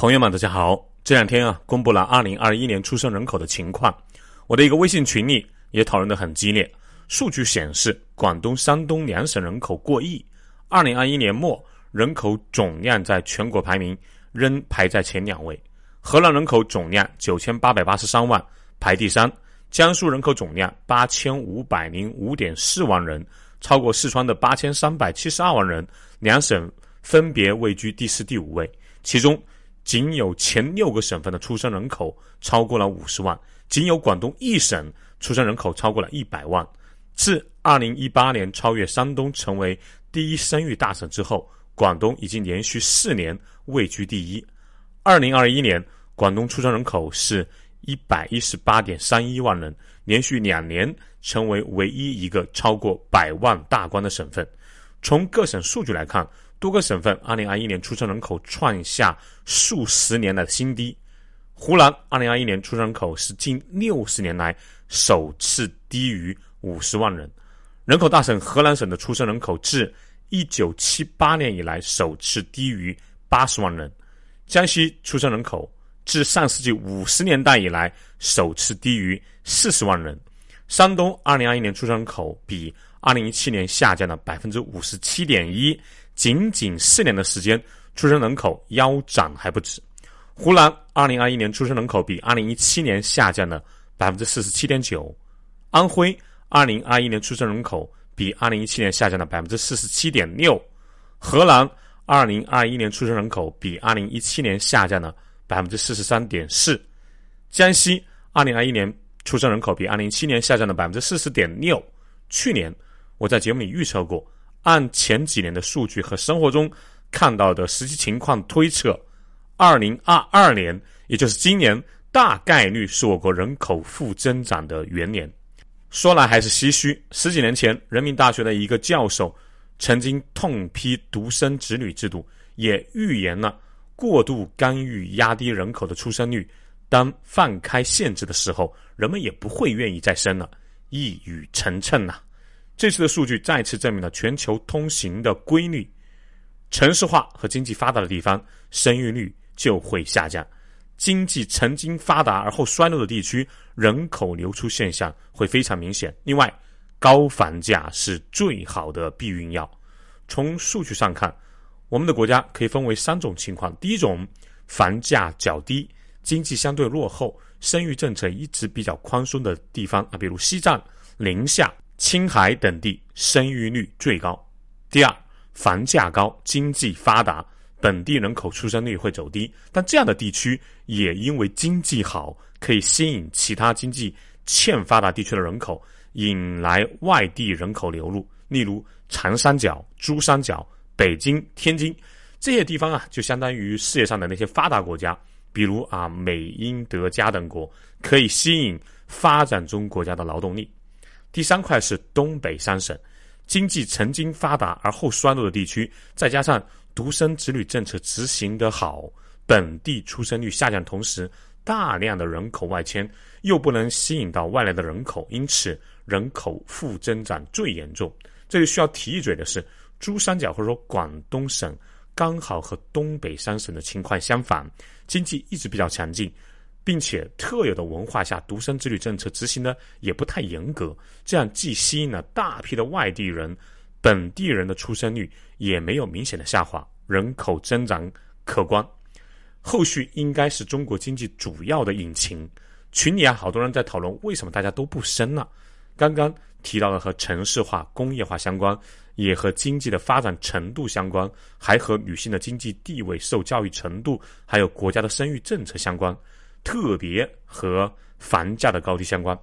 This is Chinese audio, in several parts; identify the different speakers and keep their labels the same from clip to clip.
Speaker 1: 朋友们，大家好！这两天啊，公布了二零二一年出生人口的情况，我的一个微信群里也讨论的很激烈。数据显示，广东、山东两省人口过亿，二零二一年末人口总量在全国排名仍排在前两位。河南人口总量九千八百八十三万，排第三；江苏人口总量八千五百零五点四万人，超过四川的八千三百七十二万人，两省分别位居第四、第五位。其中，仅有前六个省份的出生人口超过了五十万，仅有广东一省出生人口超过了一百万。自二零一八年超越山东成为第一生育大省之后，广东已经连续四年位居第一。二零二一年，广东出生人口是一百一十八点三一万人，连续两年成为唯一一个超过百万大关的省份。从各省数据来看。多个省份2021年出生人口创下数十年来的新低。湖南2021年出生人口是近六十年来首次低于五十万人。人口大省河南省的出生人口自1978年以来首次低于八十万人。江西出生人口自上世纪五十年代以来首次低于四十万人。山东2021年出生人口比2017年下降了百分之五十七点一。仅仅四年的时间，出生人口腰斩还不止。湖南二零二一年出生人口比二零一七年下降了百分之四十七点九。安徽二零二一年出生人口比二零一七年下降了百分之四十七点六。河南二零二一年出生人口比二零一七年下降了百分之四十三点四。江西二零二一年出生人口比二零一七年下降了百分之四十点六。去年我在节目里预测过。按前几年的数据和生活中看到的实际情况推测，二零二二年，也就是今年，大概率是我国人口负增长的元年。说来还是唏嘘，十几年前，人民大学的一个教授曾经痛批独生子女制度，也预言了过度干预压低人口的出生率。当放开限制的时候，人们也不会愿意再生了，一语成谶呐。这次的数据再次证明了全球通行的规律：城市化和经济发达的地方，生育率就会下降；经济曾经发达而后衰落的地区，人口流出现象会非常明显。另外，高房价是最好的避孕药。从数据上看，我们的国家可以分为三种情况：第一种，房价较低、经济相对落后、生育政策一直比较宽松的地方啊，比如西藏、宁夏。青海等地生育率最高。第二，房价高、经济发达，本地人口出生率会走低。但这样的地区也因为经济好，可以吸引其他经济欠发达地区的人口，引来外地人口流入。例如长三角、珠三角、北京、天津这些地方啊，就相当于世界上的那些发达国家，比如啊美、英、德、加等国，可以吸引发展中国家的劳动力。第三块是东北三省，经济曾经发达而后衰落的地区，再加上独生子女政策执行得好，本地出生率下降，同时大量的人口外迁，又不能吸引到外来的人口，因此人口负增长最严重。这里需要提一嘴的是，珠三角或者说广东省刚好和东北三省的情况相反，经济一直比较强劲。并且特有的文化下，独生子女政策执行的也不太严格，这样既吸引了大批的外地人，本地人的出生率也没有明显的下滑，人口增长可观。后续应该是中国经济主要的引擎。群里啊，好多人在讨论为什么大家都不生了。刚刚提到的和城市化、工业化相关，也和经济的发展程度相关，还和女性的经济地位、受教育程度，还有国家的生育政策相关。特别和房价的高低相关，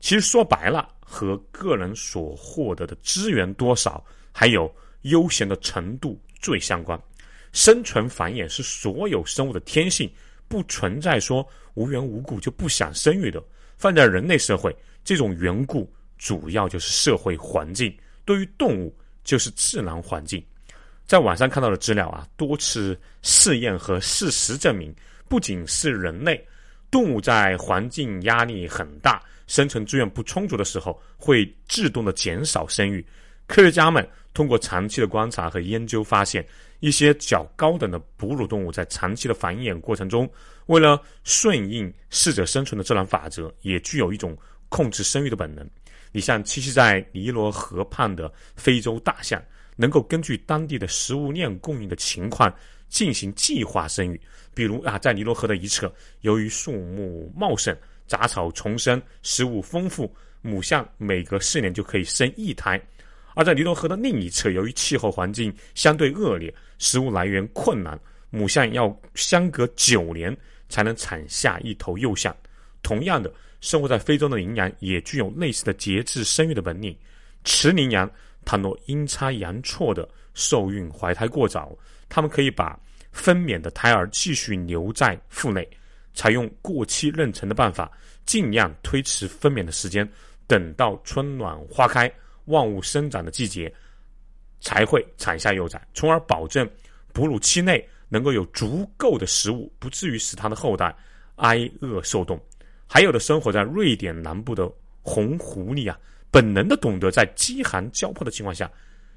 Speaker 1: 其实说白了，和个人所获得的资源多少，还有悠闲的程度最相关。生存繁衍是所有生物的天性，不存在说无缘无故就不想生育的。放在人类社会，这种缘故主要就是社会环境；对于动物，就是自然环境。在网上看到的资料啊，多次试验和事实证明，不仅是人类。动物在环境压力很大、生存资源不充足的时候，会自动的减少生育。科学家们通过长期的观察和研究发现，一些较高等的哺乳动物在长期的繁衍过程中，为了顺应适者生存的自然法则，也具有一种控制生育的本能。你像栖息在尼罗河畔的非洲大象，能够根据当地的食物链供应的情况进行计划生育。比如啊，在尼罗河的一侧，由于树木茂盛、杂草丛生、食物丰富，母象每隔四年就可以生一胎。而在尼罗河的另一侧，由于气候环境相对恶劣，食物来源困难，母象要相隔九年才能产下一头幼象。同样的，生活在非洲的羚羊也具有类似的节制生育的本领。雌羚羊倘若阴差阳错的受孕怀胎过早，他们可以把分娩的胎儿继续留在腹内，采用过期妊娠的办法，尽量推迟分娩的时间，等到春暖花开。万物生长的季节，才会产下幼崽，从而保证哺乳期内能够有足够的食物，不至于使它的后代挨饿受冻。还有的生活在瑞典南部的红狐狸啊，本能的懂得在饥寒交迫的情况下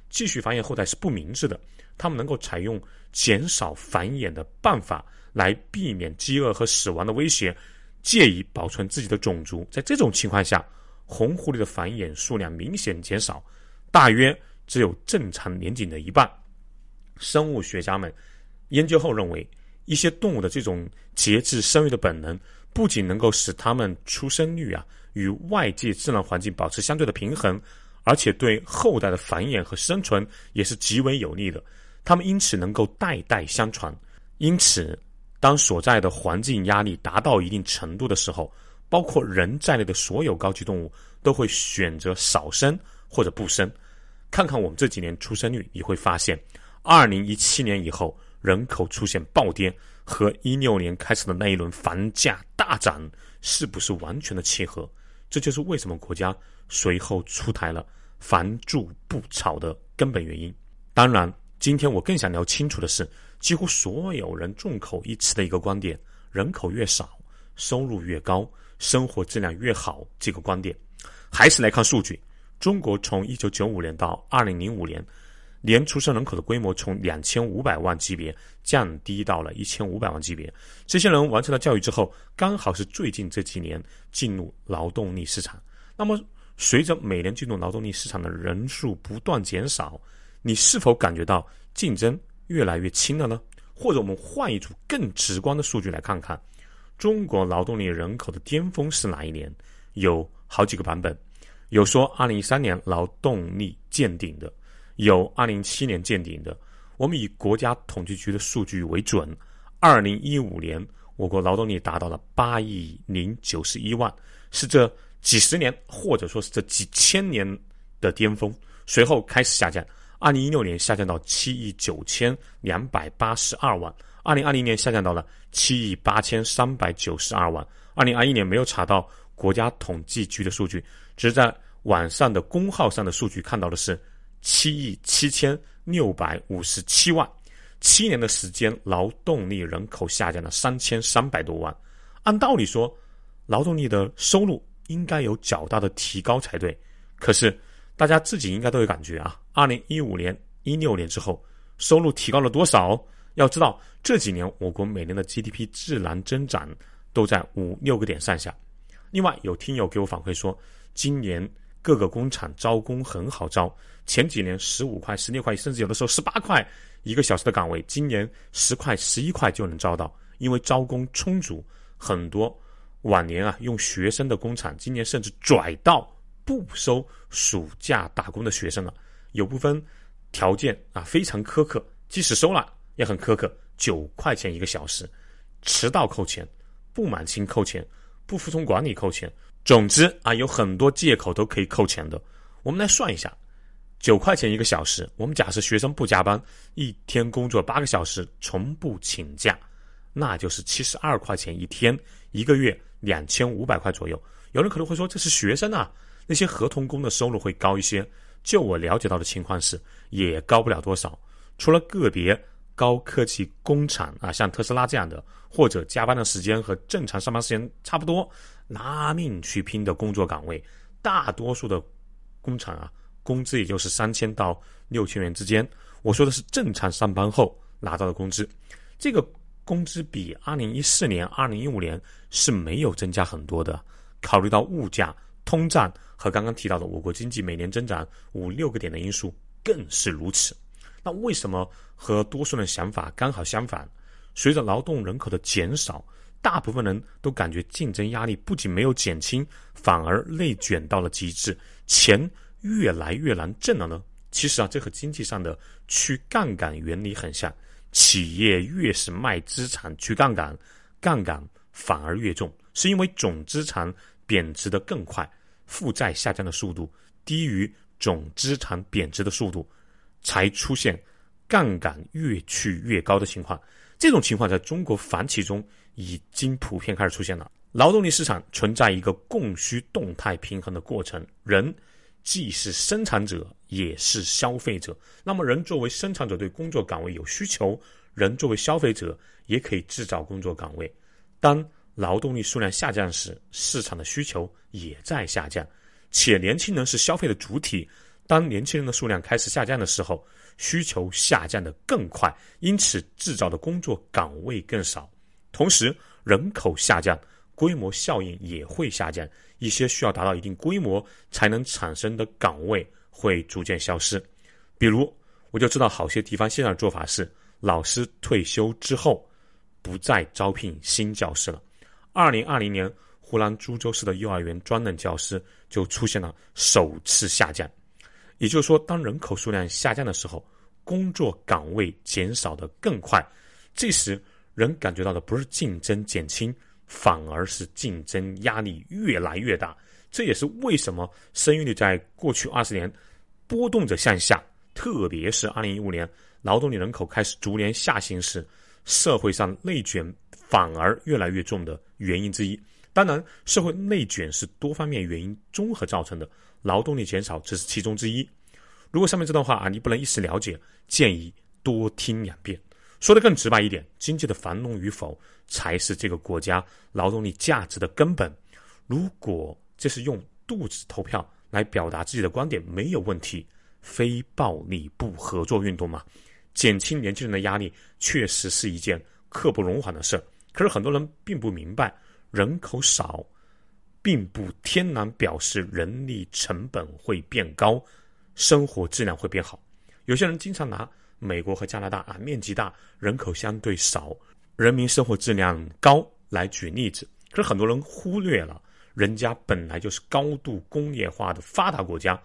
Speaker 1: 继续繁衍后代是不明智的。他们能够采用减少繁衍的办法来避免饥饿和死亡的威胁，借以保存自己的种族。在这种情况下，红狐狸的繁衍数量明显减少，大约只有正常年龄的一半。生物学家们研究后认为，一些动物的这种节制生育的本能，不仅能够使它们出生率啊与外界自然环境保持相对的平衡，而且对后代的繁衍和生存也是极为有利的。它们因此能够代代相传。因此，当所在的环境压力达到一定程度的时候，包括人在内的所有高级动物都会选择少生或者不生。看看我们这几年出生率，你会发现，二零一七年以后人口出现暴跌，和一六年开始的那一轮房价大涨是不是完全的契合？这就是为什么国家随后出台了“房住不炒”的根本原因。当然，今天我更想聊清楚的是，几乎所有人众口一词的一个观点：人口越少，收入越高。生活质量越好，这个观点，还是来看数据。中国从一九九五年到二零零五年，年出生人口的规模从两千五百万级别降低到了一千五百万级别。这些人完成了教育之后，刚好是最近这几年进入劳动力市场。那么，随着每年进入劳动力市场的人数不断减少，你是否感觉到竞争越来越轻了呢？或者，我们换一组更直观的数据来看看。中国劳动力人口的巅峰是哪一年？有好几个版本，有说二零一三年劳动力见顶的，有二零一七年见顶的。我们以国家统计局的数据为准，二零一五年我国劳动力达到了八亿零九十一万，是这几十年或者说是这几千年的巅峰，随后开始下降。二零一六年下降到七亿九千两百八十二万。二零二零年下降到了七亿八千三百九十二万。二零二一年没有查到国家统计局的数据，只是在网上的公号上的数据看到的是七亿七千六百五十七万。七年的时间，劳动力人口下降了三千三百多万。按道理说，劳动力的收入应该有较大的提高才对。可是大家自己应该都有感觉啊，二零一五年、一六年之后，收入提高了多少？要知道这几年我国每年的 GDP 自然增长都在五六个点上下。另外，有听友给我反馈说，今年各个工厂招工很好招，前几年十五块、十六块，甚至有的时候十八块一个小时的岗位，今年十块、十一块就能招到，因为招工充足。很多往年啊用学生的工厂，今年甚至拽到不收暑假打工的学生了。有部分条件啊非常苛刻，即使收了。也很苛刻，九块钱一个小时，迟到扣钱，不满勤扣钱，不服从管理扣钱。总之啊，有很多借口都可以扣钱的。我们来算一下，九块钱一个小时，我们假设学生不加班，一天工作八个小时，从不请假，那就是七十二块钱一天，一个月两千五百块左右。有人可能会说，这是学生啊，那些合同工的收入会高一些。就我了解到的情况是，也高不了多少，除了个别。高科技工厂啊，像特斯拉这样的，或者加班的时间和正常上班时间差不多，拿命去拼的工作岗位，大多数的工厂啊，工资也就是三千到六千元之间。我说的是正常上班后拿到的工资，这个工资比二零一四年、二零一五年是没有增加很多的。考虑到物价、通胀和刚刚提到的我国经济每年增长五六个点的因素，更是如此。那为什么和多数人想法刚好相反？随着劳动人口的减少，大部分人都感觉竞争压力不仅没有减轻，反而内卷到了极致，钱越来越难挣了呢？其实啊，这和经济上的去杠杆原理很像。企业越是卖资产去杠杆，杠杆反而越重，是因为总资产贬值的更快，负债下降的速度低于总资产贬值的速度，才出现杠杆越去越高的情况。这种情况在中国房企中已经普遍开始出现了。劳动力市场存在一个供需动态平衡的过程，人。既是生产者，也是消费者。那么，人作为生产者对工作岗位有需求，人作为消费者也可以制造工作岗位。当劳动力数量下降时，市场的需求也在下降。且年轻人是消费的主体，当年轻人的数量开始下降的时候，需求下降的更快，因此制造的工作岗位更少。同时，人口下降。规模效应也会下降，一些需要达到一定规模才能产生的岗位会逐渐消失。比如，我就知道好些地方现在的做法是，老师退休之后不再招聘新教师了。二零二零年，湖南株洲市的幼儿园专任教师就出现了首次下降。也就是说，当人口数量下降的时候，工作岗位减少的更快。这时，人感觉到的不是竞争减轻。反而是竞争压力越来越大，这也是为什么生育率在过去二十年波动着向下，特别是二零一五年劳动力人口开始逐年下行时，社会上内卷反而越来越重的原因之一。当然，社会内卷是多方面原因综合造成的，劳动力减少只是其中之一。如果上面这段话啊你不能一时了解，建议多听两遍。说的更直白一点，经济的繁荣与否才是这个国家劳动力价值的根本。如果这是用肚子投票来表达自己的观点，没有问题。非暴力不合作运动嘛，减轻年轻人的压力，确实是一件刻不容缓的事儿。可是很多人并不明白，人口少，并不天然表示人力成本会变高，生活质量会变好。有些人经常拿。美国和加拿大啊，面积大，人口相对少，人民生活质量高。来举例子，可是很多人忽略了，人家本来就是高度工业化的发达国家，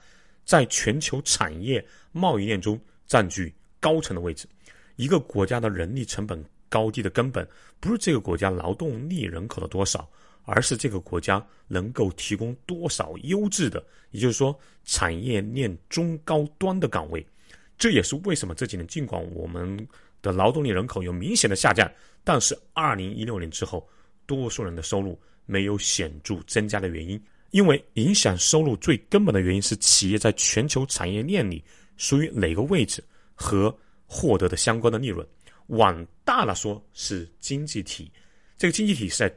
Speaker 1: 在全球产业贸易链中占据高层的位置。一个国家的人力成本高低的根本，不是这个国家劳动力人口的多少，而是这个国家能够提供多少优质的，也就是说产业链中高端的岗位。这也是为什么这几年尽管我们的劳动力人口有明显的下降，但是二零一六年之后，多数人的收入没有显著增加的原因。因为影响收入最根本的原因是企业在全球产业链里属于哪个位置和获得的相关的利润。往大了说是经济体，这个经济体是在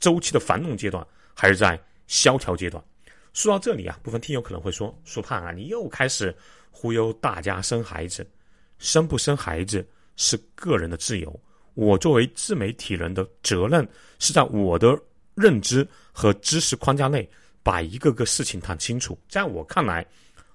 Speaker 1: 周期的繁荣阶段还是在萧条阶段？说到这里啊，部分听友可能会说：“苏胖啊，你又开始。”忽悠大家生孩子，生不生孩子是个人的自由。我作为自媒体人的责任是在我的认知和知识框架内，把一个个事情谈清楚。在我看来，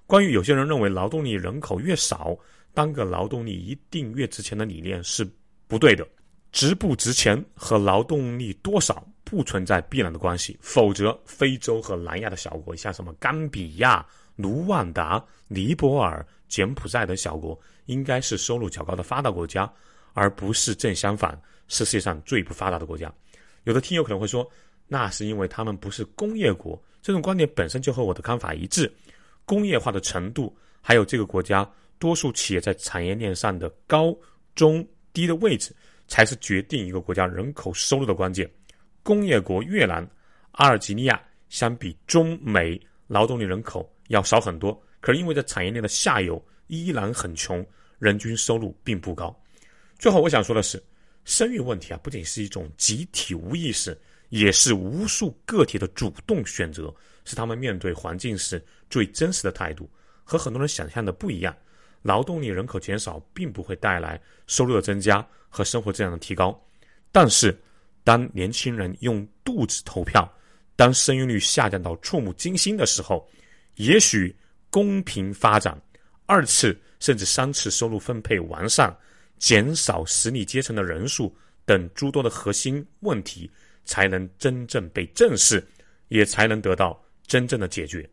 Speaker 1: 关于有些人认为劳动力人口越少，单个劳动力一定越值钱的理念是不对的。值不值钱和劳动力多少不存在必然的关系，否则非洲和南亚的小国，像什么冈比亚。卢旺达、尼泊尔、柬埔寨等小国应该是收入较高的发达国家，而不是正相反，是世界上最不发达的国家。有的听友可能会说，那是因为他们不是工业国。这种观点本身就和我的看法一致。工业化的程度，还有这个国家多数企业在产业链上的高、中、低的位置，才是决定一个国家人口收入的关键。工业国越南、阿尔及利亚相比中美劳动力人口。要少很多，可是因为在产业链的下游依然很穷，人均收入并不高。最后我想说的是，生育问题啊，不仅是一种集体无意识，也是无数个体的主动选择，是他们面对环境时最真实的态度。和很多人想象的不一样，劳动力人口减少并不会带来收入的增加和生活质量的提高。但是，当年轻人用肚子投票，当生育率下降到触目惊心的时候，也许公平发展、二次甚至三次收入分配完善、减少实力阶层的人数等诸多的核心问题，才能真正被正视，也才能得到真正的解决。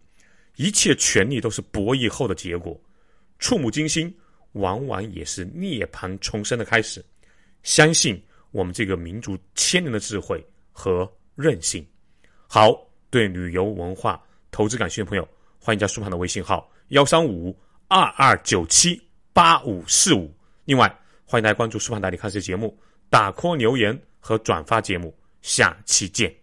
Speaker 1: 一切权利都是博弈后的结果，触目惊心往往也是涅槃重生的开始。相信我们这个民族千年的智慧和韧性。好，对旅游文化投资感兴趣的朋友，欢迎加苏胖的微信号幺三五二二九七八五四五。另外，欢迎大家关注苏胖带你看世界节目，打 call 留言和转发节目。下期见。